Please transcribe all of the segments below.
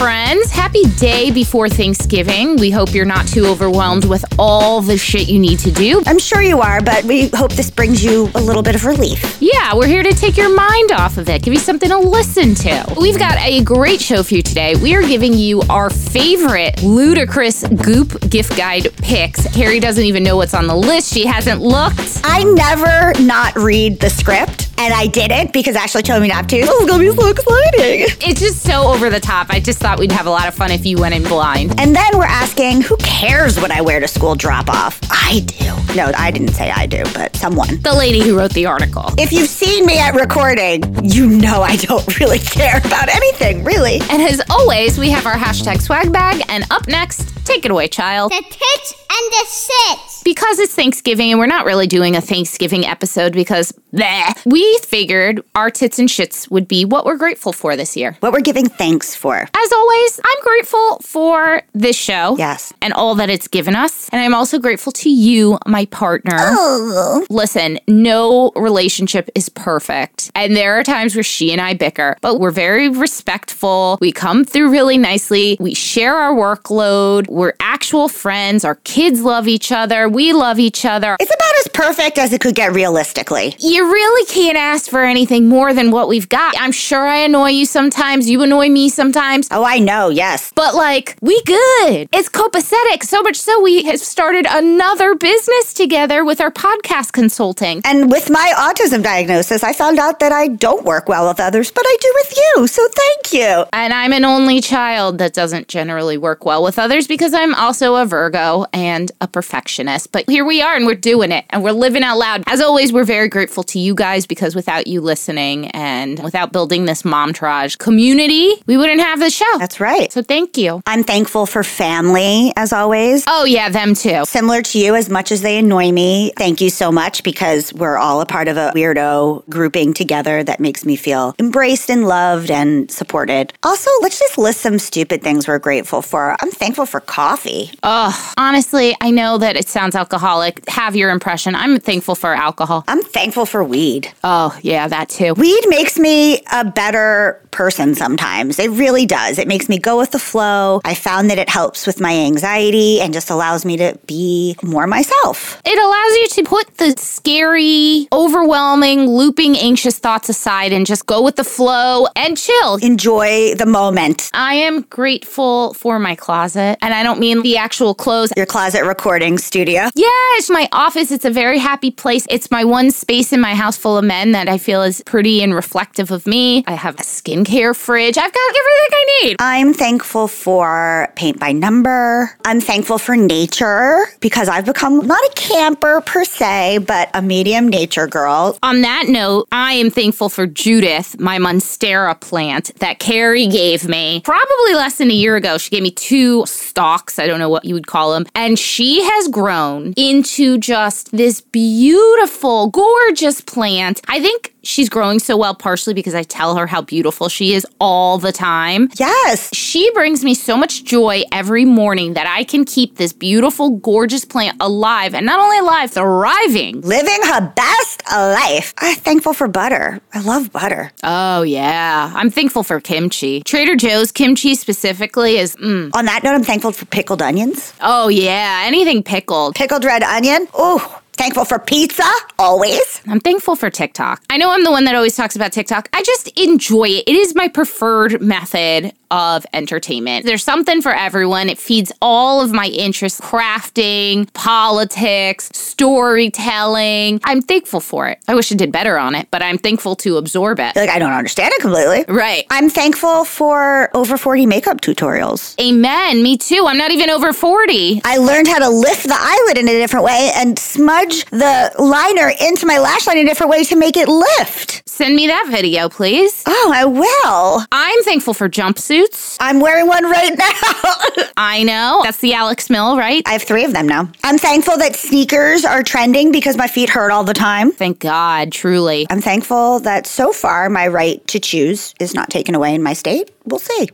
Friends. Happy day before Thanksgiving. We hope you're not too overwhelmed with all the shit you need to do. I'm sure you are, but we hope this brings you a little bit of relief. Yeah, we're here to take your mind off of it, give you something to listen to. We've got a great show for you today. We are giving you our favorite ludicrous goop gift guide picks. Carrie doesn't even know what's on the list. She hasn't looked. I never not read the script, and I didn't because Ashley told me not to. This is gonna be so exciting. It's just so over the top. I just thought we'd have a lot of fun if you went in blind. And then we're asking, who cares what I wear to school drop off? I do. No, I didn't say I do, but someone. The lady who wrote the article. If you've seen me at recording, you know I don't really care about anything, really. And as always, we have our hashtag swag bag. And up next, take it away, child. The tits and the sits. Because it's Thanksgiving and we're not really doing a Thanksgiving episode because bleh, we figured our tits and shits would be what we're grateful for this year. What we're giving thanks for. As always, I'm grateful for this show. Yes. And all that it's given us. And I'm also grateful to you, my partner. Oh. Listen, no relationship is perfect. And there are times where she and I bicker, but we're very respectful. We come through really nicely. We share our workload. We're actual friends. Our kids love each other. We love each other. It's about as perfect as it could get realistically. You really can't ask for anything more than what we've got. I'm sure I annoy you sometimes. You annoy me sometimes. Oh, I know, yes. But like, we good. It's copacetic. So much so we have started another business together with our podcast consulting. And with my autism diagnosis, I found out that I don't work well with others, but I do with you. So thank you. And I'm an only child that doesn't generally work well with others because I'm also a Virgo and a perfectionist. But here we are and we're doing it and we're living out loud. As always, we're very grateful to you guys because without you listening and without building this Momtourage community, we wouldn't have the show. That's right. So thank you. I'm thankful for family, as always. Oh, yeah, them too. Similar to you, as much as they annoy me, thank you so much because we're all a part of a weirdo grouping together that makes me feel embraced and loved and supported. Also, let's just list some stupid things we're grateful for. I'm thankful for coffee. Oh, honestly, I know that it sounds alcoholic. Have your impression. I'm thankful for alcohol. I'm thankful for weed. Oh, yeah, that too. Weed makes me a better person sometimes. It really does. It makes me go with the flow. I found that it helps with my anxiety and just allows me to be more myself. It allows you to put the scary, overwhelming, looping, anxious thoughts aside and just go with the flow and chill. Enjoy the moment. I am grateful for my closet, and I don't mean the actual clothes. Your closet recording studio. Yeah, it's my office. It's a very happy place. It's my one space in my house full of men that I feel is pretty and reflective of me. I have a skincare fridge. I've got everything I need. I'm thankful for paint by number. I'm thankful for nature because I've become not a camper per se, but a medium nature girl. On that note, I am thankful for Judith, my Monstera plant that Carrie gave me probably less than a year ago. She gave me two stalks. I don't know what you would call them. And she has grown into just this beautiful, gorgeous plant. I think she's growing so well partially because I tell her how beautiful she is all the time. Yes. She brings me so much joy every morning that I can keep this beautiful, gorgeous plant alive and not only alive, thriving. Living her best life. I'm thankful for butter. I love butter. Oh, yeah. I'm thankful for kimchi. Trader Joe's kimchi specifically is, mm. On that note, I'm thankful for pickled onions. oh, yeah. Anything pickled. Pickled red onion. Oh, Thankful for pizza, always. I'm thankful for TikTok. I know I'm the one that always talks about TikTok. I just enjoy it. It is my preferred method of entertainment. There's something for everyone. It feeds all of my interests crafting, politics, storytelling. I'm thankful for it. I wish I did better on it, but I'm thankful to absorb it. Like, I don't understand it completely. Right. I'm thankful for over 40 makeup tutorials. Amen. Me too. I'm not even over 40. I learned how to lift the eyelid in a different way and smudge the liner into my lash line in a different way to make it lift. Send me that video, please. Oh, I will. I'm thankful for jumpsuits. I'm wearing one right now. I know. That's the Alex Mill, right? I have three of them now. I'm thankful that sneakers are trending because my feet hurt all the time. Thank God, truly. I'm thankful that so far my right to choose is not taken away in my state. We'll see.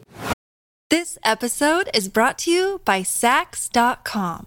This episode is brought to you by Saks.com.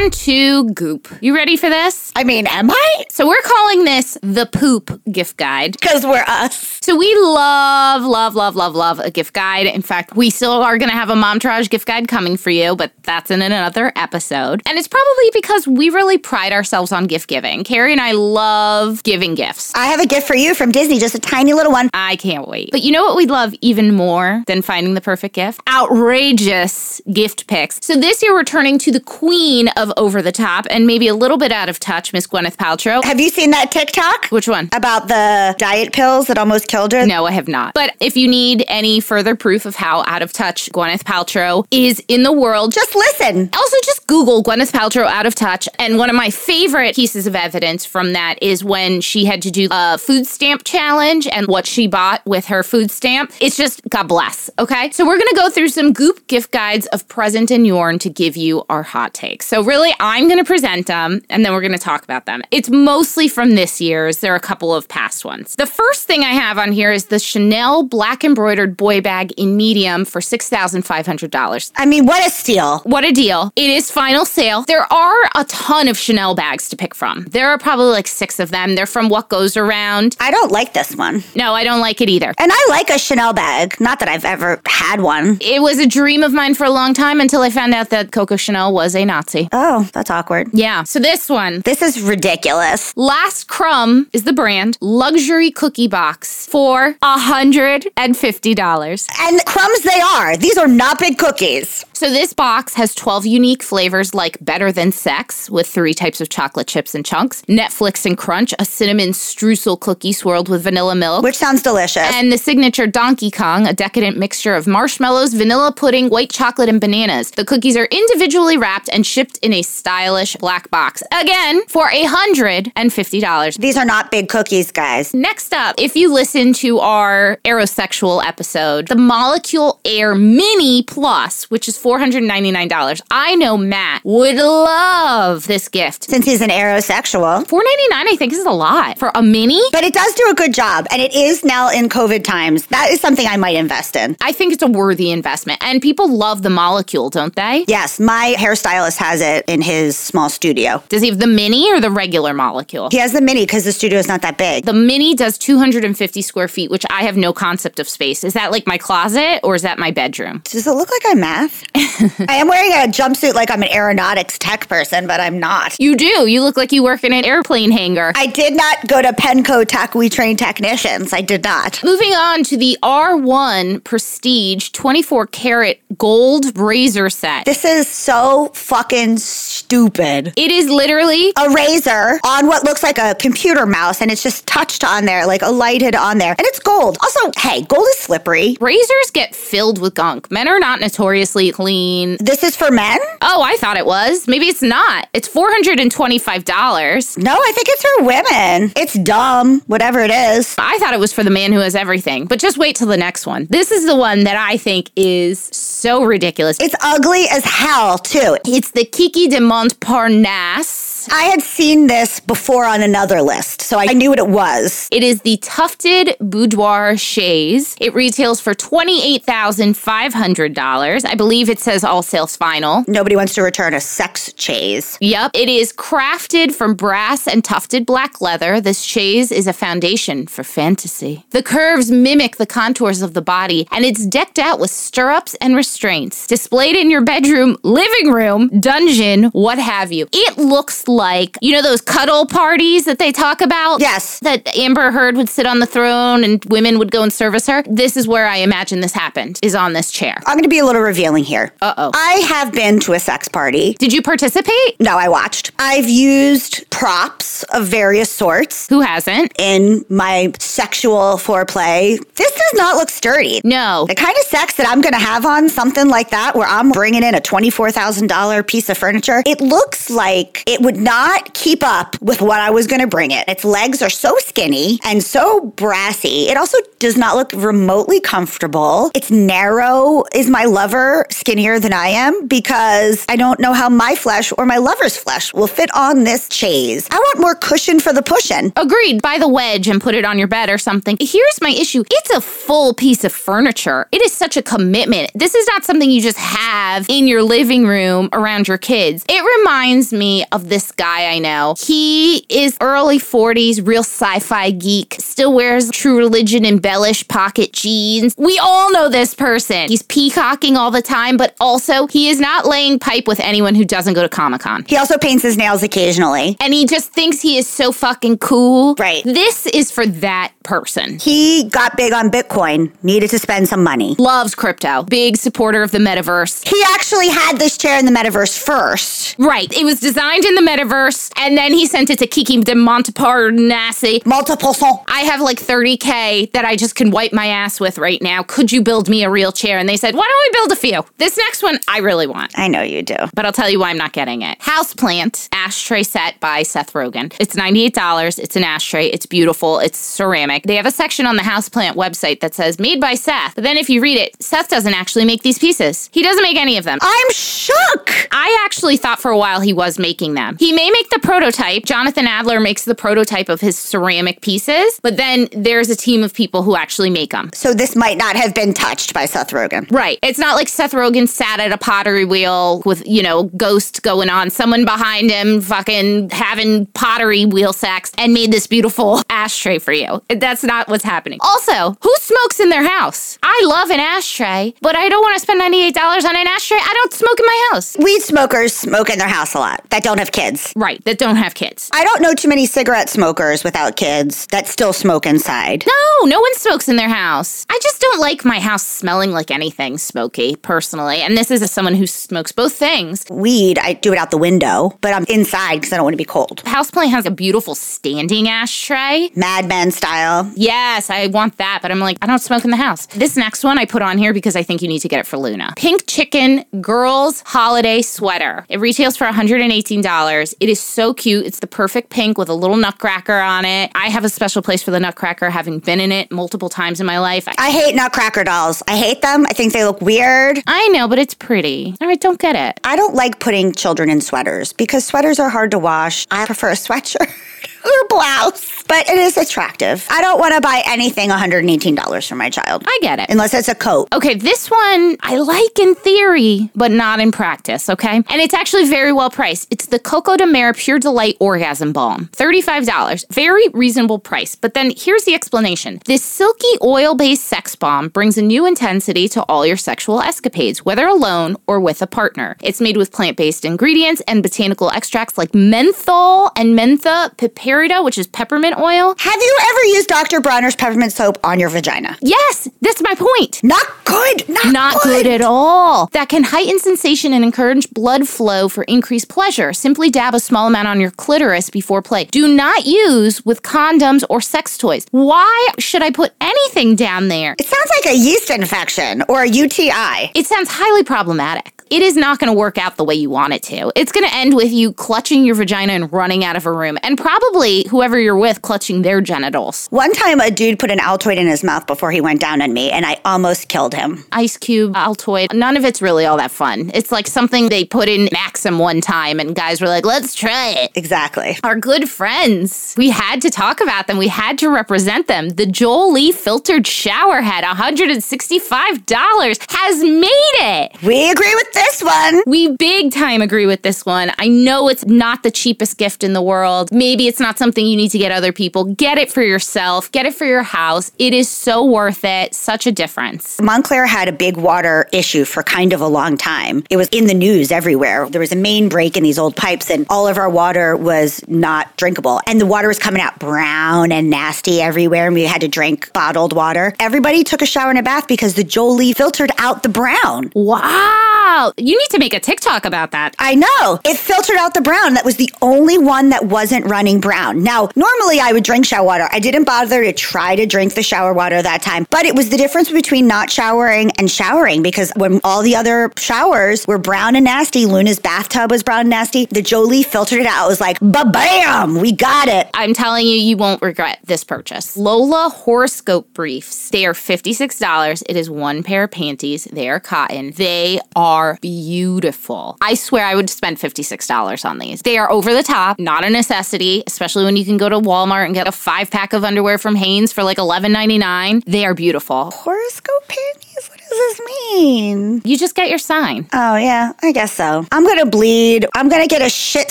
On to Goop. You ready for this? I mean, am I? So, we're calling this the Poop gift guide. Because we're us. So, we love, love, love, love, love a gift guide. In fact, we still are going to have a Momtourage gift guide coming for you, but that's in another episode. And it's probably because we really pride ourselves on gift giving. Carrie and I love giving gifts. I have a gift for you from Disney, just a tiny little one. I can't wait. But you know what we'd love even more than finding the perfect gift? Outrageous gift picks. So this year we're turning to the queen of over the top and maybe a little bit out of touch, Miss Gwyneth Paltrow. Have you seen that TikTok? Which one? About the diet pills that almost killed her? No, I have not. But if you need any further proof of how out of touch Gwyneth Paltrow is in the world, Just listen. also, just Google Gwyneth Paltrow out of touch. And one of my favorite pieces of evidence from that is when she had to do a food stamp challenge and what she bought with her food stamp. It's just God bless. Okay. So we're going to go through some Goop gift guides of present and yarn to give you our hot takes. So really, I'm going to present them and then we're going to talk about them. It's mostly from this year's. There are a couple of past ones. The first thing I have on here is the Chanel black embroidered boy bag in medium for $6,500. I mean, what a steal. What a deal. It is final sale. There are a ton of Chanel bags to pick from. There are probably like six of them. They're from What Goes Around. I don't like this one. No, I don't like it either. And I like a Chanel bag. Not that I've ever had one. It was a dream of mine for a long time until I found out that Coco Chanel was a Nazi. Oh, Oh, that's awkward. Yeah. So this one, This is ridiculous. Last Crumb is the brand, luxury cookie box for $150. And crumbs they are. These are not big cookies. So this box has 12 unique flavors like Better Than Sex with three types of chocolate chips and chunks, Netflix and Crunch, a cinnamon streusel cookie swirled with vanilla milk, Which sounds delicious. and the signature Donkey Kong, a decadent mixture of marshmallows, vanilla pudding, white chocolate, and bananas. The cookies are individually wrapped and shipped in a stylish black box. Again, for $150. These are not big cookies, guys. Next up, if you listen to our aerosexual episode, the Molekule Air Mini Plus, which is $499. I know Matt would love this gift. Since he's an aerosexual. 499 I think is a lot for a mini. But it does do a good job. And it is now in COVID times. That is something I might invest in. I think it's a worthy investment. And people love the Molekule, don't they? Yes, my hairstylist has it in his small studio. Does he have the mini or the regular Molekule? He has the mini because the studio is not that big. The mini does 250 square feet, which I have no concept of space. Is that like my closet or is that my bedroom? Does it look like I'm math? I am wearing a jumpsuit like I'm an aeronautics tech person, but I'm not. You do. You look like you work in an airplane hangar. I did not go to Pennco Tech. We train technicians. I did not. Moving on to the R1 Prestige 24 karat gold razor set. This is so fucking stupid. It is literally A razor on what looks like a computer mouse, and it's just touched on there, like a lighted on there. And it's gold. Also, hey, gold is slippery. razors get filled with gunk. Men are not notoriously clean. This is for men? Oh, I thought it was. Maybe it's not. It's $425. No, I think it's for women. It's dumb, whatever it is. I thought it was for the man who has everything. But just wait till the next one. This is the one that I think is so ridiculous. It's ugly as hell, too. It's the Kiki de Montparnasse Yes. I had seen this before on another list, so I knew what it was. It is the Tufted Boudoir Chaise. It retails for $28,500. I believe it says all sales final. Nobody wants to return a sex chaise. Yep. It is crafted from brass and tufted black leather. This chaise is a foundation for fantasy. The curves mimic the contours of the body, and it's decked out with stirrups and restraints. Displayed in your bedroom, living room, dungeon, what have you. It looks like, you know, those cuddle parties that they talk about? Yes. That Amber Heard would sit on the throne and women would go and service her. This is where I imagine this happened, is on this chair. I'm going to be a little revealing here. Uh oh. I have been to a sex party. Did you participate? No, I watched. I've used props of various sorts Who hasn't? in my sexual foreplay. This does not look sturdy. No. The kind of sex that I'm going to have on something like that, where I'm bringing in a $24,000 piece of furniture, it looks like it would not keep up with what I was going to bring it. Its legs are so skinny and so brassy. It also does not look remotely comfortable. It's narrow. Is my lover skinnier than I am? Because I don't know how my flesh or my lover's flesh will fit on this chaise. I want more cushion for the pushing. Agreed. Buy the wedge and put it on your bed or something. Here's my issue it's a full piece of furniture. It is such a commitment. This is not something you just have in your living room around your kids. It reminds me of this guy I know. He is early 40s, real sci fi geek, still wears true religion embellished pocket jeans. We all know this person. He's peacocking all the time, but also he is not laying pipe with anyone who doesn't go to Comic Con. He also paints his nails occasionally. And he just thinks he is so fucking cool. Right. This is for that person. He got big on Bitcoin, needed to spend some money. Loves crypto. Big supporter of the metaverse. He actually had this chair in the metaverse first. Right. It was designed in the metaverse, and then he sent it to Kiki de Montparnasse. Multiple. I have like 30K that I just can wipe my ass with right now. Could you build me a real chair? And they said, why don't we build a few? This next one, I really want. I know you do. But I'll tell you why I'm not getting it. Houseplant ashtray set by Seth Rogen. It's $98. It's an ashtray. It's beautiful. It's ceramic. They have a section on the Houseplant website that says made by Seth. But then if you read it, Seth doesn't actually make these pieces. He doesn't make any of them. I'm shook. I actually thought for a while he was making them. He may make the prototype. Jonathan Adler makes the prototype of his ceramic pieces, but then there's a team of people who actually make them. So this might not have been touched by Seth Rogen. Right. It's not like Seth Rogen sat at a pottery wheel with, you know, ghost going on, someone behind him fucking having pottery wheel sex and made this beautiful ashtray for you. That's not what's happening. Also, who smokes in their house? I love an ashtray, but I don't want to spend $98 on an ashtray. I don't smoke in my house. Weed smokers smoke in their house a lot that don't have kids. Right. That don't have kids. I don't know too many cigarette smokers without kids that still smoke inside. No, no one smokes in their house. I just don't like my house smelling like anything smoky, personally. And this is as someone who smokes both things. Weed, I do it out the window, but I'm inside because I don't want to be cold. Houseplant has a beautiful standing ashtray. Mad Men style. Yes, I want that, but I'm like, I don't smoke in the house. This next one I put on here because I think you need to get it for Luna. Pink Chicken Girls Holiday Sweater. It retails for $118. It is so cute. It's the perfect pink with a little nutcracker on it. I have a special place for the nutcracker, having been in it multiple times in my life. I, I hate nutcracker dolls. I hate them. I think they look weird. I know, but it's pretty. All right, don't get it. I don't like putting children in sweaters because sweaters are hard to wash. I prefer a sweatshirt a blouse, but it is attractive. I don't want to buy anything $118 for my child. I get it. Unless it's a coat. Okay, this one I like in theory, but not in practice, okay? And it's actually very well priced. It's the Coco de Mer Pure Delight Orgasm Balm. $35. Very reasonable price. But then here's the explanation. This silky oil based sex balm brings a new intensity to all your sexual escapades, whether alone or with a partner. It's made with plant based ingredients and botanical extracts like menthol and mentha which is peppermint oil. Have you ever used Dr. Bronner's peppermint soap on your vagina? Yes, that's my point. Not good. Not, Not good at all. That can heighten sensation and encourage blood flow for increased pleasure. Simply dab a small amount on your clitoris before play. Do not use with condoms or sex toys. Why should I put anything down there? It sounds like a yeast infection or a UTI. It sounds highly problematic. It is not going to work out the way you want it to. It's going to end with you clutching your vagina and running out of a room, and probably whoever you're with clutching their genitals. One time, a dude put an Altoid in his mouth before he went down on me, and I almost killed him. Ice Cube, Altoid, none of it's really all that fun. It's like something they put in Maxim one time, and guys were like, let's try it. Exactly. Our good friends. We had to talk about them. We had to represent them. The Jolie filtered shower head, $165, has made it. We agree with this one. We big time agree with this one. I know it's not the cheapest gift in the world. Maybe it's not something you need to get other people. Get it for yourself, get it for your house. It is so worth it. Such a difference. Montclair had a big water issue for kind of a long time. It was in the news everywhere. There was a main break in these old pipes, and all of our water was not drinkable. And the water was coming out brown and nasty everywhere, and we had to drink bottled water. Everybody took a shower and a bath because the Jolie filtered out the brown. Wow. You need to make a TikTok about that. I know. It filtered out the brown. That was the only one that wasn't running brown. Now, normally I would drink shower water. I didn't bother to try to drink the shower water that time, but it was the difference between not showering and showering because when all the other showers were brown and nasty, Luna's bathtub was brown and nasty, the Jolie filtered it out. It was like, ba bam, we got it. I'm telling you, you won't regret this purchase. Lola horoscope briefs. They are $56. It is one pair of panties. They are cotton. They are beautiful. I swear I would spend $56 on these. They are over the top, not a necessity, especially when you can go to Walmart and get a five pack of underwear from Hanes for like $11.99. They are beautiful. Horoscope panties? Does this mean? You just get your sign. Oh, yeah, I guess so. I'm gonna bleed. I'm gonna get a shit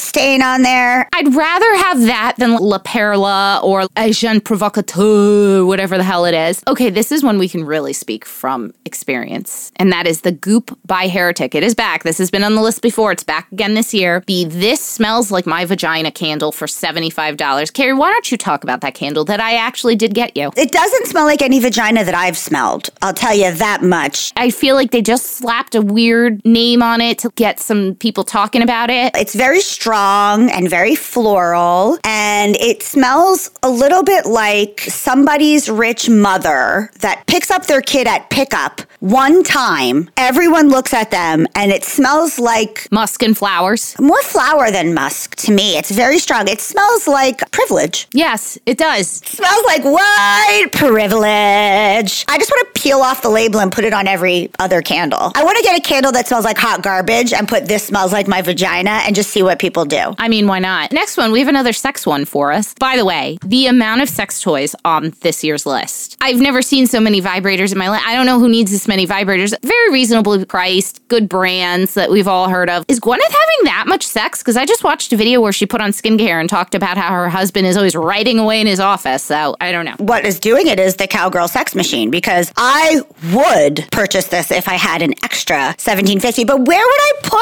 stain on there. I'd rather have that than La Perla or Agent Provocateur, whatever the hell it is. Okay, this is one we can really speak from experience, and that is the Goop by Heretic. It is back. This has been on the list before. It's back again this year. Be This Smells Like My Vagina candle for $75. Carrie, why don't you talk about that candle that I actually did get you? It doesn't smell like any vagina that I've smelled. I'll tell you that much. I feel like they just slapped a weird name on it to get some people talking about it. It's very strong and very floral, and it smells a little bit like somebody's rich mother that picks up their kid at pickup one time. Everyone looks at them, and it smells like Musk and flowers. more flower than musk to me. It's very strong. It smells like privilege. Yes, it does. smells like white privilege. I just want to peel off the label and put it on every other candle. I want to get a candle that smells like hot garbage and put this smells like my vagina and just see what people do. I mean, why not? Next one, we have another sex one for us. By the way, the amount of sex toys on this year's list. I've never seen so many vibrators in my life. I don't know who needs this many vibrators. Very reasonably priced, good brands that we've all heard of. Is Gwyneth having that much sex? Because I just watched a video where she put on skincare and talked about how her husband is always writing away in his office. So I don't know. What is doing it is the cowgirl sex machine because I would purchase this if I had an extra 1750, but where would I put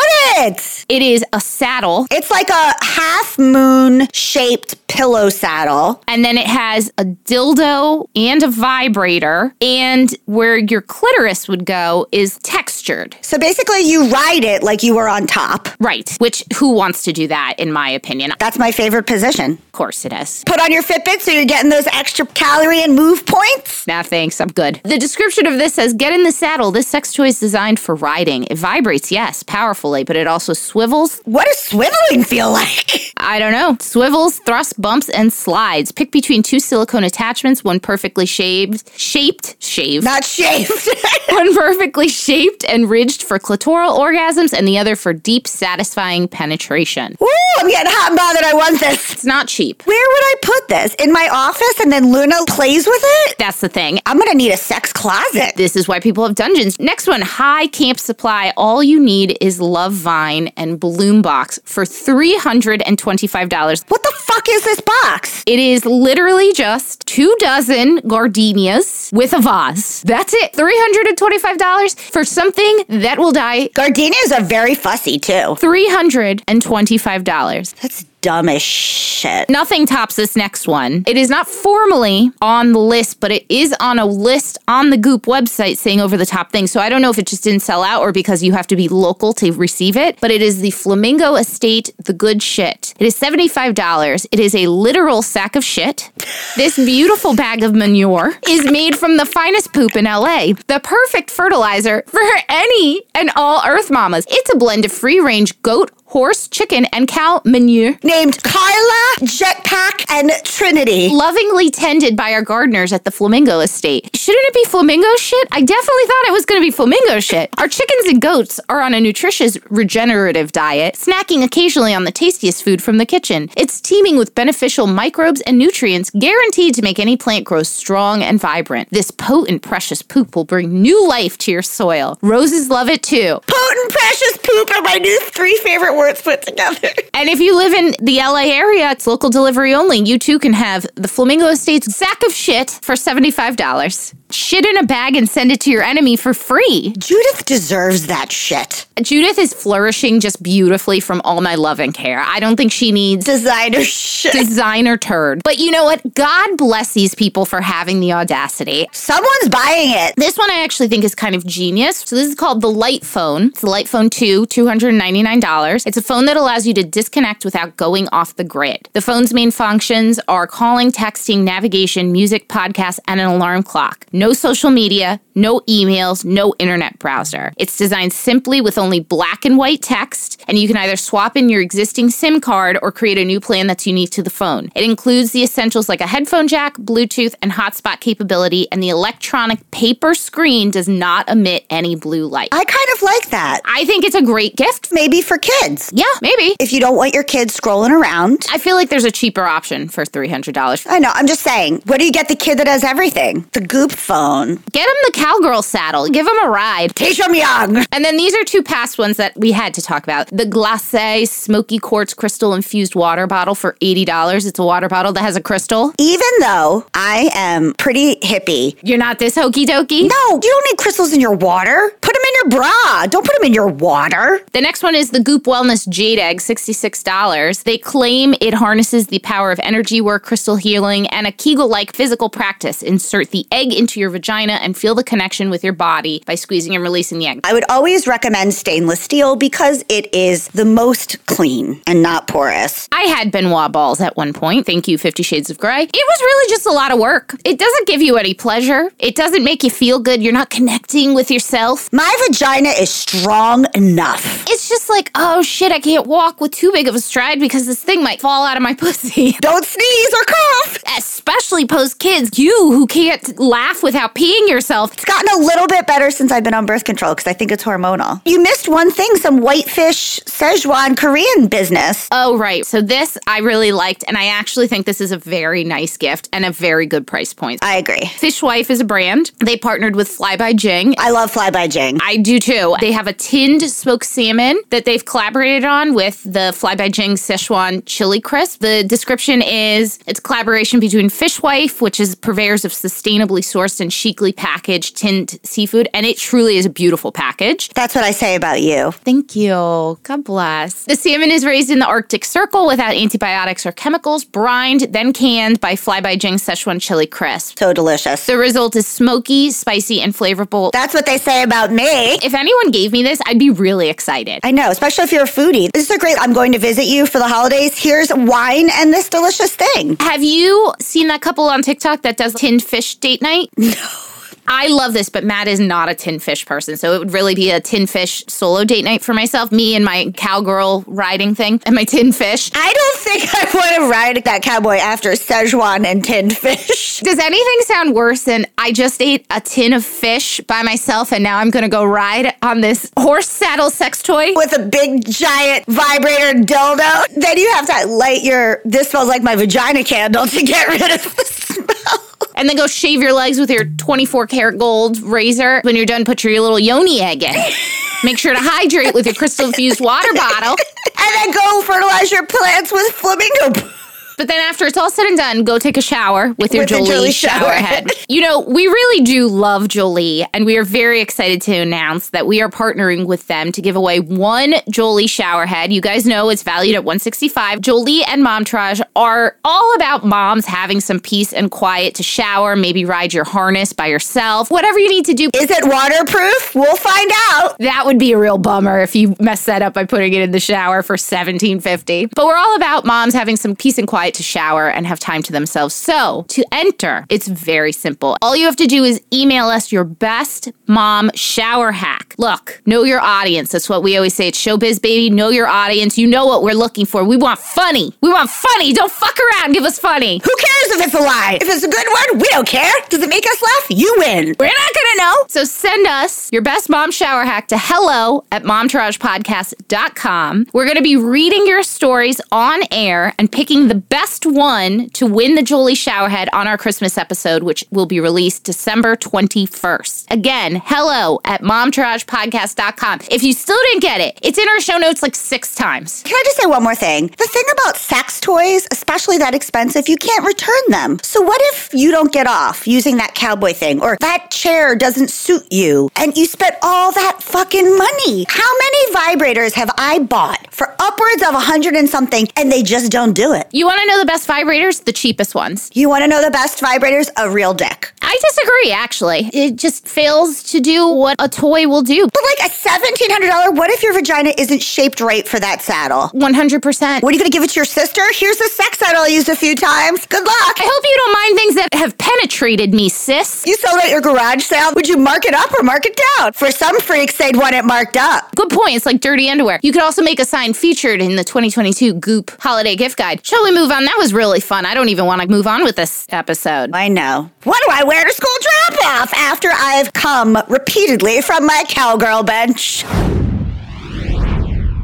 it? It is a saddle, It's like a half moon shaped pillow saddle. and then it has a dildo and a vibrator, and where your clitoris would go is textured. So basically, you ride it like you were on top. Right. Which, who wants to do that, in my opinion? That's my favorite position. Of course it is. Put on your Fitbit so you're getting those extra calorie and move points. Nah, thanks. I'm good. The description of this says Get in the saddle. This sex toy is designed for riding. It vibrates, yes, powerfully, but it also swivels. What does swiveling feel like? I don't know. Swivels, thrusts, bumps, and slides. Pick between two silicone attachments, one perfectly shaved, shaped, shaved. Not shaved. one perfectly shaped and ridged for clitoral orgasms, and the other for deep, satisfying penetration. Woo, I'm getting hot and bothered. I want this. It's not cheap. Where would I put this? In my office and then Luna plays with it? That's the thing. I'm gonna need a sex closet. This is why people have dungeons. Next one, High Camp Supply. All you need is Love Vine and Bloom Box for $325. What the fuck is this box? It is literally just two dozen gardenias with a vase. That's it. $325 for something that will die. Gardenias are very fussy too. $325. That's dumb as shit. Nothing tops this next one. It is not formally on the list, but it is on a list on the Goop website saying over the top things. So I don't know if it just didn't sell out or because you have to be local to receive it, but it is the Flamingo Estate The Good Shit. It is $75. It is a literal sack of shit. This beautiful bag of manure is made from the finest poop in LA, the perfect fertilizer for any and all Earth mamas. It's a blend of free range goat, horse, chicken, and cow manure. Named Kyla, Jetpack, and Trinity. Lovingly tended by our gardeners at the Flamingo Estate. Shouldn't it be flamingo shit? I definitely thought it was going to be flamingo shit. Our chickens and goats are on a nutritious, regenerative diet, snacking occasionally on the tastiest food from the kitchen. It's teeming with beneficial microbes and nutrients guaranteed to make any plant grow strong and vibrant. This potent, precious poop will bring new life to your soil. Roses love it too. Potent precious poop are my new three favorite words put together. And if you live in the LA area, it's local delivery only. You too can have the Flamingo Estates sack of shit for $75. Shit in a bag and send it to your enemy for free. Judith deserves that shit. Judith is flourishing just beautifully from all my love and care. I don't think she needs Designer shit. designer turd. But you know what? God bless these people for having the audacity. Someone's buying it. This one I actually think is kind of genius. So this is called the Light Phone. It's the Light Phone 2, $299. It's a phone that allows you to disconnect without going off the grid. The phone's main functions are calling, texting, navigation, music, podcasts, and an alarm clock. No social media, no emails, no internet browser. It's designed simply with only black and white text, and you can either swap in your existing SIM card or create a new plan that's unique to the phone. It includes the essentials like a headphone jack, Bluetooth, and hotspot capability, and the electronic paper screen does not emit any blue light. I kind of like that. I think it's a great gift. Maybe for kids. Yeah, maybe. If you don't want your kids scrolling around. I feel like there's a cheaper option for $300. I know, I'm just saying, what do you get the kid that has everything? The Goop phone. Get him the cowgirl saddle. Give him a ride. Teach them young. And then these are two past ones that we had to talk about. The Glacce Smoky Quartz Crystal Infused Water Bottle for $80. It's a water bottle that has a crystal. Even though I am pretty hippie. You're not this hokey dokey? No, you don't need crystals in your water. Put them in your bra. Don't put them in your water. The next one is the Goop Wellness Jade Egg, $66. They claim it harnesses the power of energy work, crystal healing, and a Kegel like physical practice. Insert the egg into your vagina and feel the connection with your body by squeezing and releasing the egg. I would always recommend stainless steel because it is the most clean and not porous. I had Ben Wa balls at one point. Thank you, Fifty Shades of Grey. It was really just a lot of work. It doesn't give you any pleasure. It doesn't make you feel good. You're not connecting with yourself. My vagina is strong enough. It's just like, oh shit, I can't walk with too big of a stride because this thing might fall out of my pussy. Don't sneeze or cough. Especially post kids, you who can't laugh without peeing yourself. It's gotten a little bit better since I've been on birth control because I think it's hormonal. You missed one thing some whitefish Szechuan Korean business. Oh, right. So this I really liked, and I actually think this is a very nice gift and a very good price point. I agree. Fishwife is a brand. They partnered with Fly by Jing. I love Fly by Jing. I do too. They have a tinned smoked salmon that they've collaborated on with the Fly by Jing Szechuan chili crisp. The description is it's collaboration between Fishwife, which is purveyors of sustainably sourced and chicly packaged tinned seafood, and it truly is a beautiful package. That's what I say about you. Thank you. God bless. The salmon is raised in the Arctic Circle without antibiotics or chemicals, brined, then canned by Fly by Jing Szechuan chili crisp. So delicious. The result is smoky, spicy, and flavorful. That's what they say about me. If anyone gave me this, I'd be really excited. I know, especially if you're a foodie. This is a great. I'm going to visit you for the holidays. Here's wine and this delicious thing. Have you seen that couple on TikTok that does tinned fish date night? No. I love this, but Matt is not a tin fish person. So it would really be a tin fish solo date night for myself. Me and my cowgirl riding thing and my tin fish. I don't think I want to ride that cowboy after Szechuan and tinned fish. Does anything sound worse than I just ate a tin of fish by myself and now I'm going to go ride on this horse saddle sex toy? With a big giant vibrator dildo. Then you have to light your, this smells like my vagina candle to get rid of the smell. And then go shave your legs with your 24 karat gold razor. When you're done, put your little yoni egg in. Make sure to hydrate with your crystal infused water bottle. And then go fertilize your plants with flamingo. But then after it's all said and done, go take a shower with your With Jolie, Jolie shower shower head. you know, we really do love Jolie, and we are very excited to announce that we are partnering with them to give away one Jolie shower head. You guys know it's valued at 165. Jolie and Momtourage are all about moms having some peace and quiet to shower, maybe ride your harness by yourself, whatever you need to do. Is it waterproof? We'll find out. That would be a real bummer if you mess that up by putting it in the shower for 1750. But we're all about moms having some peace and quiet to shower and have time to themselves. So, to enter, it's very simple. All you have to do is email us your best mom shower hack. Look, know your audience. That's what we always say. It's showbiz baby, know your audience. You know what we're looking for. We want funny. We want funny. Don't fuck around. Give us funny. Who cares if it's a lie? If it's a good one, we don't care. Does it make us laugh? You win. We're not gonna know. So send us your best mom shower hack to hello at momtouragepodcast.com. We're gonna be reading your stories on air and picking the best one to win the Jolie showerhead on our Christmas episode, which will be released December 21st. Again, hello at momtouragepodcast.com. If you still didn't get it, it's in our show notes like six times. Can I just say one more thing? The thing about sex toys, especially that expensive, you can't return them. So what if you don't get off using that cowboy thing or that chair doesn't suit you and you spent all that fucking money? How many vibrators have I bought for upwards of a hundred and something and they just don't do it? You wanna know the best vibrators? The cheapest ones. You want to know the best vibrators? A real dick. I disagree, actually. It just fails to do what a toy will do. But like a $1,700, what if your vagina isn't shaped right for that saddle? 100%. What are you going to give it to your sister? Here's a sex saddle I used a few times. Good luck. I hope you don't mind things that have penetrated me, sis. You sold at your garage sale. Would you mark it up or mark it down? For some freaks, they'd want it marked up. Good point. It's like dirty underwear. You could also make a sign featured in the 2022 Goop Holiday Gift Guide. Shall we move on? That was really fun. I don't even want to move on with this episode. I know. What do I wear to school drop off after I've come repeatedly from my cowgirl bench?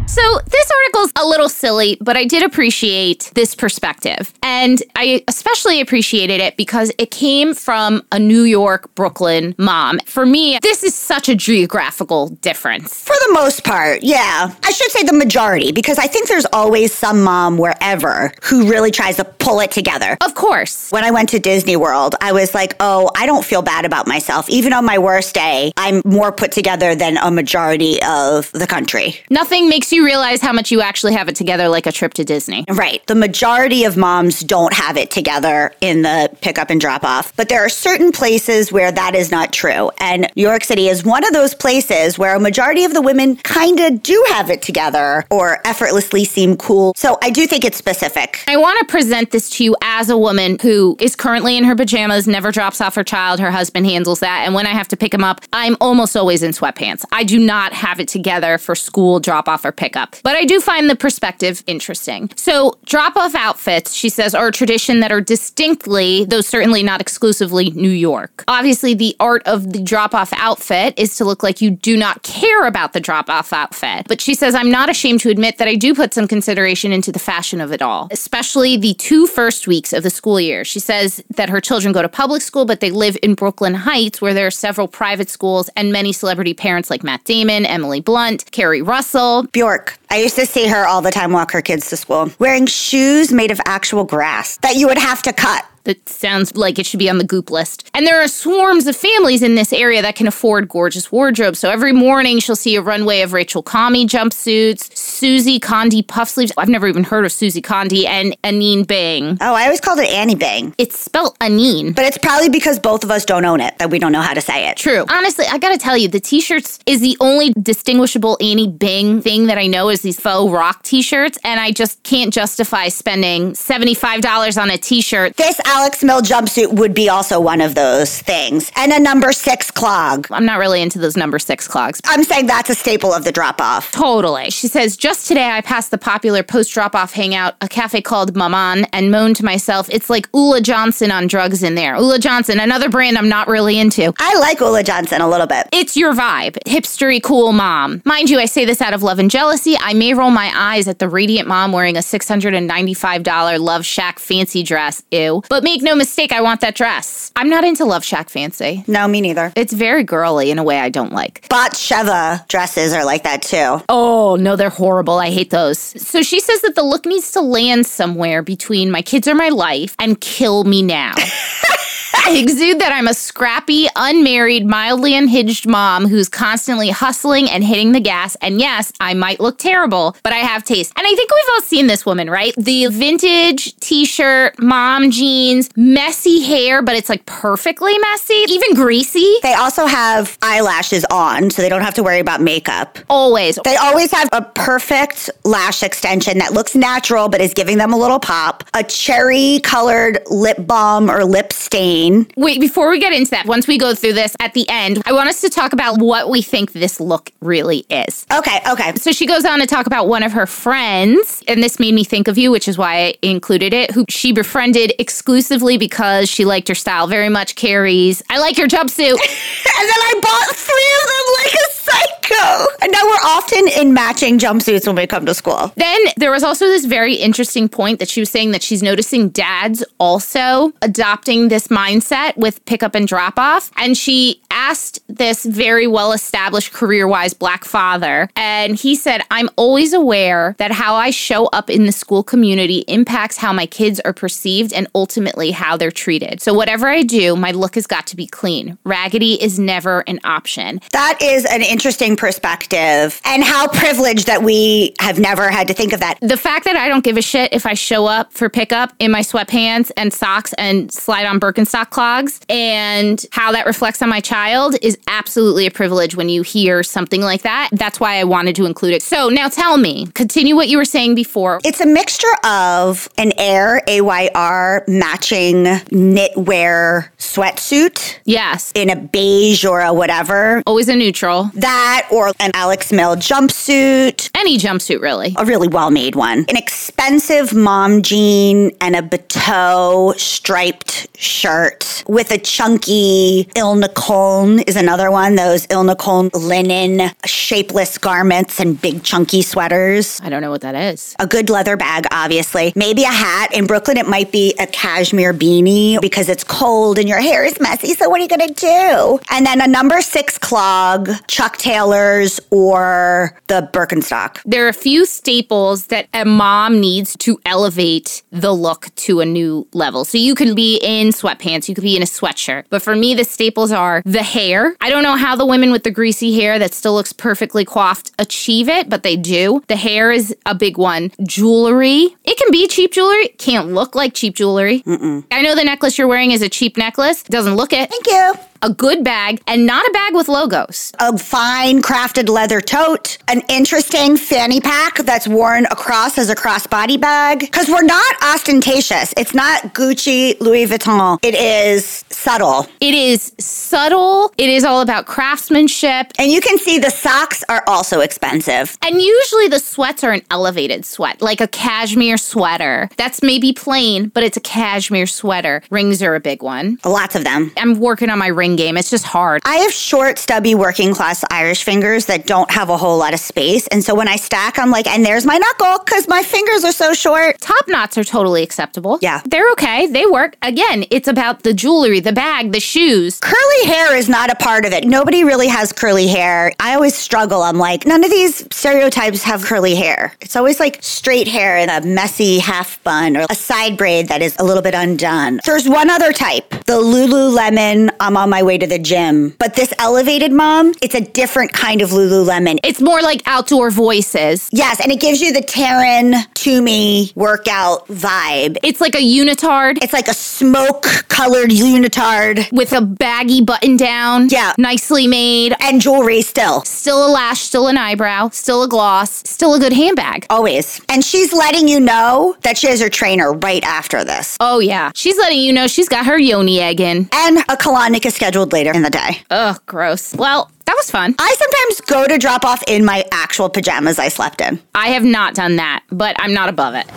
So, this article's a little silly, but I did appreciate this perspective. And I especially appreciated it because it came from a New York, Brooklyn mom. For me, this is such a geographical difference. For the most part, yeah. I should say the majority because I think there's always some mom wherever who really tries to pull it together. Of course. When I went to Disney World, I was like, oh, I don't feel bad about myself. Even on my worst day, I'm more put together than a majority of the country. Nothing makes you realize how much you actually have it together, like a trip to Disney. Right. The majority of moms don't have it together in the pickup and drop off, but there are certain places where that is not true. And New York City is one of those places where a majority of the women kind of do have it together or effortlessly seem cool. So I do think it's specific. I want to present this to you as a woman who is currently in her pajamas, never drops off her child. Her husband handles that. And when I have to pick him up, I'm almost always in sweatpants. I do not have it together for school drop off or pickup. But I do find the perspective interesting. So, drop off outfits, she says, are a tradition that are distinctly, though certainly not exclusively, New York. Obviously, the art of the drop off outfit is to look like you do not care about the drop off outfit. But she says, I'm not ashamed to admit that I do put some consideration into the fashion of it all, especially the two first weeks of the school year. She says that her children go to public school, but they live in Brooklyn Heights, where there are several private schools and many celebrity parents like Matt Damon, Emily Blunt, Keri Russell. Bjork. I used to see her all the time walk her kids to school wearing shoes made of actual grass that you would have to cut. That sounds like it should be on the goop list. And there are swarms of families in this area that can afford gorgeous wardrobes. So every morning she'll see a runway of Rachel Comey jumpsuits, Susie Condi puff sleeves. I've never even heard of Susie Condi and Anine Bing. Oh, I always called it Annie Bang. It's spelled Anine. But it's probably because both of us don't own it that we don't know how to say it. True. Honestly, I gotta tell you, the t-shirts is the only distinguishable Annie Bing thing that I know is these faux rock t-shirts, and I just can't justify spending $75 on a t-shirt. This Alex Mill jumpsuit would be also one of those things. And a number six clog. I'm not really into those number six clogs. I'm saying that's a staple of the drop off. Totally. She says, just today I passed the popular post drop off hangout, a cafe called Maman, and moaned to myself, it's like Ulla Johnson on drugs in there. Ulla Johnson, another brand I'm not really into. I like Ulla Johnson a little bit. It's your vibe. Hipstery, cool mom. Mind you, I say this out of love and jealousy. I may roll my eyes at the radiant mom wearing a $695 Love Shack fancy dress. Ew. But make no mistake, I want that dress. I'm not into Love Shack fancy. No, me neither. It's very girly in a way I don't like. Batsheva dresses are like that too. Oh, no, they're horrible. Horrible. I hate those. So she says that the look needs to land somewhere between my kids are my life and kill me now. I exude that I'm a scrappy, unmarried, mildly unhinged mom who's constantly hustling and hitting the gas. And yes, I might look terrible, but I have taste. And I think we've all seen this woman, right? The vintage t shirt, mom jeans, messy hair, but it's like perfectly messy, even greasy. They also have eyelashes on, so they don't have to worry about makeup. Always. They always have a perfect lash extension that looks natural but is giving them a little pop, a cherry colored lip balm or lip stain. Wait, before we get into that, once we go through this at the end, I want us to talk about what we think this look really is. Okay, okay. So she goes on to talk about one of her friends, and this made me think of you, which is why I included it, who she befriended exclusively because she liked her style very much. Carrie's, I like your jumpsuit. and then I bought three of them like a psycho. And now we're often in matching jumpsuits when we come to school. Then there was also this very interesting point that she was saying that she's noticing dads also adopting this mindset with pickup and drop off. And she asked this very well established career wise black father, and he said, I'm always aware that how I show up in the school community impacts how my kids are perceived and ultimately how they're treated. So whatever I do, my look has got to be clean. Raggedy is never an option. That is an interesting perspective, and how privileged that we have never had to think of that. The fact that I don't give a shit if I show up for pickup in my sweatpants and socks and slide on Birkenstock clogs and how that reflects on my child is absolutely a privilege when you hear something like that. That's why I wanted to include it. So now tell me, continue what you were saying before. It's a mixture of an Air AYR matching knitwear sweatsuit Yes. in a beige or a whatever. Always a neutral. That or an Alex Mill jumpsuit, Any jumpsuit, really. a really well made one. An expensive mom jean and a bateau striped shirt with a chunky Il Nicole is another one. Those Il Nicole linen shapeless garments and big chunky sweaters. I don't know what that is. A good leather bag, obviously. Maybe a hat. In Brooklyn, it might be a cashmere beanie because it's cold and your hair is messy. So, what are you going to do? And then a number six clog, Chuck Taylor's, or the Birkenstock. There are a few staples that a mom needs to elevate the look to a new level. So you can be in sweatpants, you could be in a sweatshirt. But for me, the staples are the hair. I don't know how the women with the greasy hair that still looks perfectly coiffed achieve it, but they do. The hair is a big one. Jewelry. It can be cheap jewelry, it can't look like cheap jewelry. I know the necklace you're wearing is a cheap necklace, it doesn't look it. Thank you. A good bag and not a bag with logos. A fine crafted leather tote, an interesting fanny pack that's worn across as a crossbody bag. Because we're not ostentatious. It's not Gucci, Louis Vuitton. It is subtle. It is subtle. It is all about craftsmanship. And you can see the socks are also expensive. And usually the sweats are an elevated sweat, like a cashmere sweater. That's maybe plain, but it's a cashmere sweater. Rings are a big one. Lots of them. I'm working on my ring game. It's just hard. I have short, stubby, working class Irish fingers that don't have a whole lot of space. And so when I stack, I'm like, and there's my knuckle because my fingers are so short. Top knots are totally acceptable. Yeah. They're okay. They work. Again, it's about the jewelry, the bag, the shoes. Curly hair is not a part of it. Nobody really has curly hair. I always struggle. I'm like, none of these stereotypes have curly hair. It's always like straight hair and a messy half bun or a side braid that is a little bit undone. There's one other type, the Lululemon, I'm on my way to the gym. But this elevated mom, it's a different kind of Lululemon. It's more like outdoor voices. Yes, and it gives you the Taryn Toomey workout vibe. It's like a unitard It's like a smoke colored unitard with a baggy button down. Yeah. Nicely made. and jewelry still. Still a lash, still an eyebrow, still a gloss, still a good handbag. Always. And she's letting you know that she has her trainer right after this. Oh, yeah. She's letting you know she's got her yoni egg in. And a colonic is scheduled later in the day. Ugh, gross. Well, that was fun. I sometimes go to drop off in my actual pajamas I slept in. I have not done that, but I'm not above it.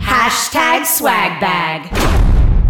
Hashtag swag bag.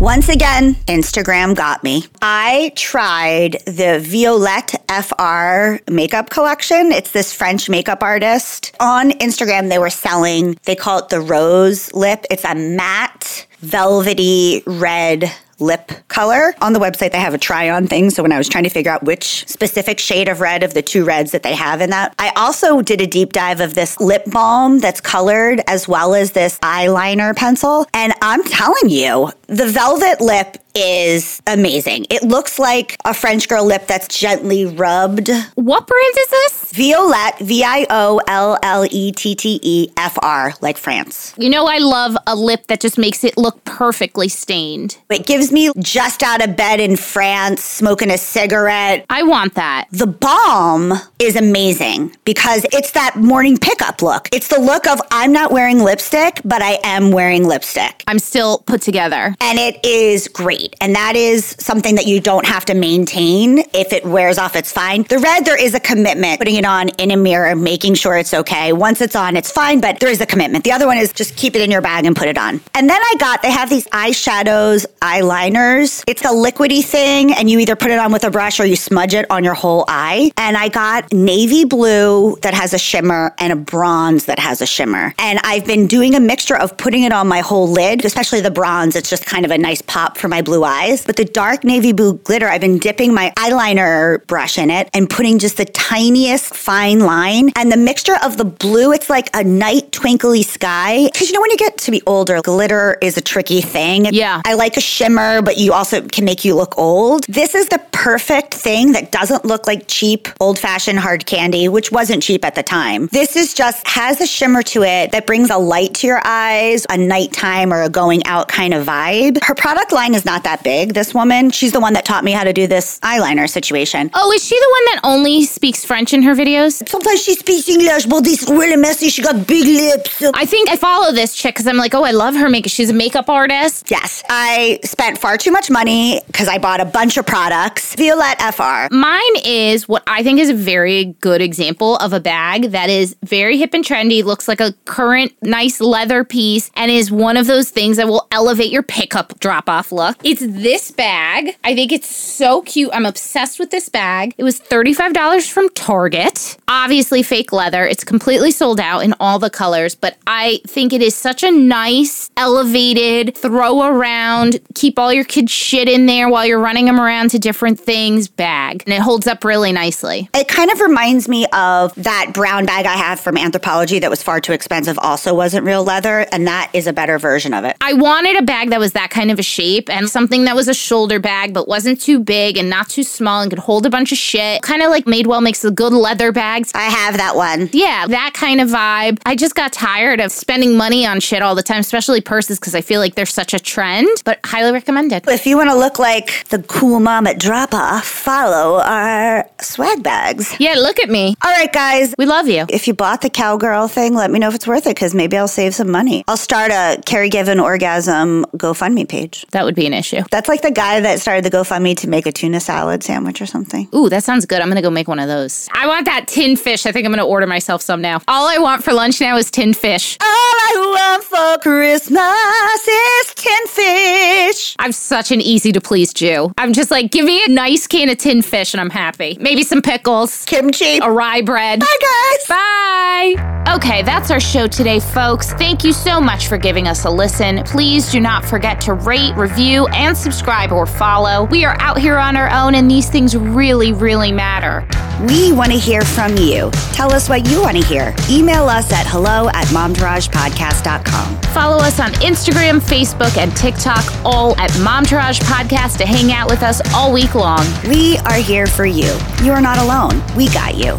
Once again, Instagram got me. I tried the Violette FR makeup collection. It's this French makeup artist. On Instagram, they were selling, they call it the Rose Lip. It's a matte, velvety red lip color. On the website, they have a try on thing. So when I was trying to figure out which specific shade of red of the two reds that they have in that, I also did a deep dive of this lip balm that's colored as well as this eyeliner pencil. And I'm telling you, the velvet lip is amazing. It looks like a French girl lip that's gently rubbed. What brand is this? Violette, V I O L L E T T E F R, like France. You know, I love a lip that just makes it look perfectly stained. It gives me just out of bed in France, smoking a cigarette. I want that. The balm is amazing because it's that morning pickup look. It's the look of I'm not wearing lipstick, but I am wearing lipstick. I'm still put together. And it is great. And that is something that you don't have to maintain. If it wears off, it's fine. The red, there is a commitment, putting it on in a mirror, making sure it's okay. Once it's on, it's fine, but there is a commitment. The other one is just keep it in your bag and put it on. And then I got, they have these eyeshadows, eyeliners. It's a liquidy thing, and you either put it on with a brush or you smudge it on your whole eye. And I got navy blue that has a shimmer and a bronze that has a shimmer. And I've been doing a mixture of putting it on my whole lid, especially the bronze. It's just kind of a nice pop for my blue eyes. But the dark navy blue glitter, I've been dipping my eyeliner brush in it and putting just the tiniest fine line. And the mixture of the blue, it's like a night twinkly sky. Because you know, when you get to be older, glitter is a tricky thing. Yeah. I like a shimmer, but you also can make you look old. This is the perfect thing that doesn't look like cheap, old fashioned hard candy, which wasn't cheap at the time. This is just has a shimmer to it that brings a light to your eyes, a nighttime or a going out kind of vibe. Her product line is not that big. This woman, she's the one that taught me how to do this eyeliner situation. Oh, is she the one that only speaks French in her videos? Sometimes she speaks English, but this really messy. She got big lips. I think I follow this chick because I'm like, oh, I love her makeup. She's a makeup artist. Yes, I spent far too much money because I bought a bunch of products. Violette FR. Mine is what I think is a very good example of a bag that is very hip and trendy, looks like a current nice leather piece, and is one of those things that will elevate your pickup drop off look. It's this bag. I think it's so cute. I'm obsessed with this bag. It was $35 from Target. Obviously, fake leather. It's completely sold out in all the colors, but I think it is such a nice, elevated, throw around, keep all your kids' shit in there while you're running them around to different things bag. And it holds up really nicely. It kind of reminds me of that brown bag I have from Anthropologie that was far too expensive, also wasn't real leather, and that is a better version of it. I wanted a bag that was that kind of a shape and something that was a shoulder bag but wasn't too big and not too small and could hold a bunch of shit. Kind of like Madewell makes the good leather bags. I have that one. Yeah, that kind of vibe. I just got tired of spending money on shit all the time, especially purses, because I feel like they're such a trend, but highly recommended. If you want to look like the cool mom at drop off, follow our swag bags. Yeah, look at me. All right, guys. We love you. If you bought the cowgirl thing, let me know if it's worth it because maybe I'll save some money. I'll start a Carrie Given Orgasm GoFundMe page. That would be an issue. That's like the guy that started the GoFundMe to make a tuna salad sandwich or something. Ooh, that sounds good. I'm gonna go make one of those. I want that tin fish. I think I'm gonna order myself some now. All I want for lunch now is tin fish. All I want for Christmas is tin fish. I'm such an easy to please Jew. I'm just like, give me a nice can of tin fish and I'm happy. Maybe some pickles, Kimchi. a rye bread. Bye, guys. Bye. Okay, that's our show today, folks. Thank you so much for giving us a listen. Please do not forget to rate, review, and subscribe or follow. We are out here on our own, and these things really, really matter. We want to hear from you. Tell us what you want to hear. Email us at hello at momtouragepodcast.com. Follow us on Instagram, Facebook, and TikTok, all at Momtourage Podcast to hang out with us all week long. We are here for you. You are not alone. We got you.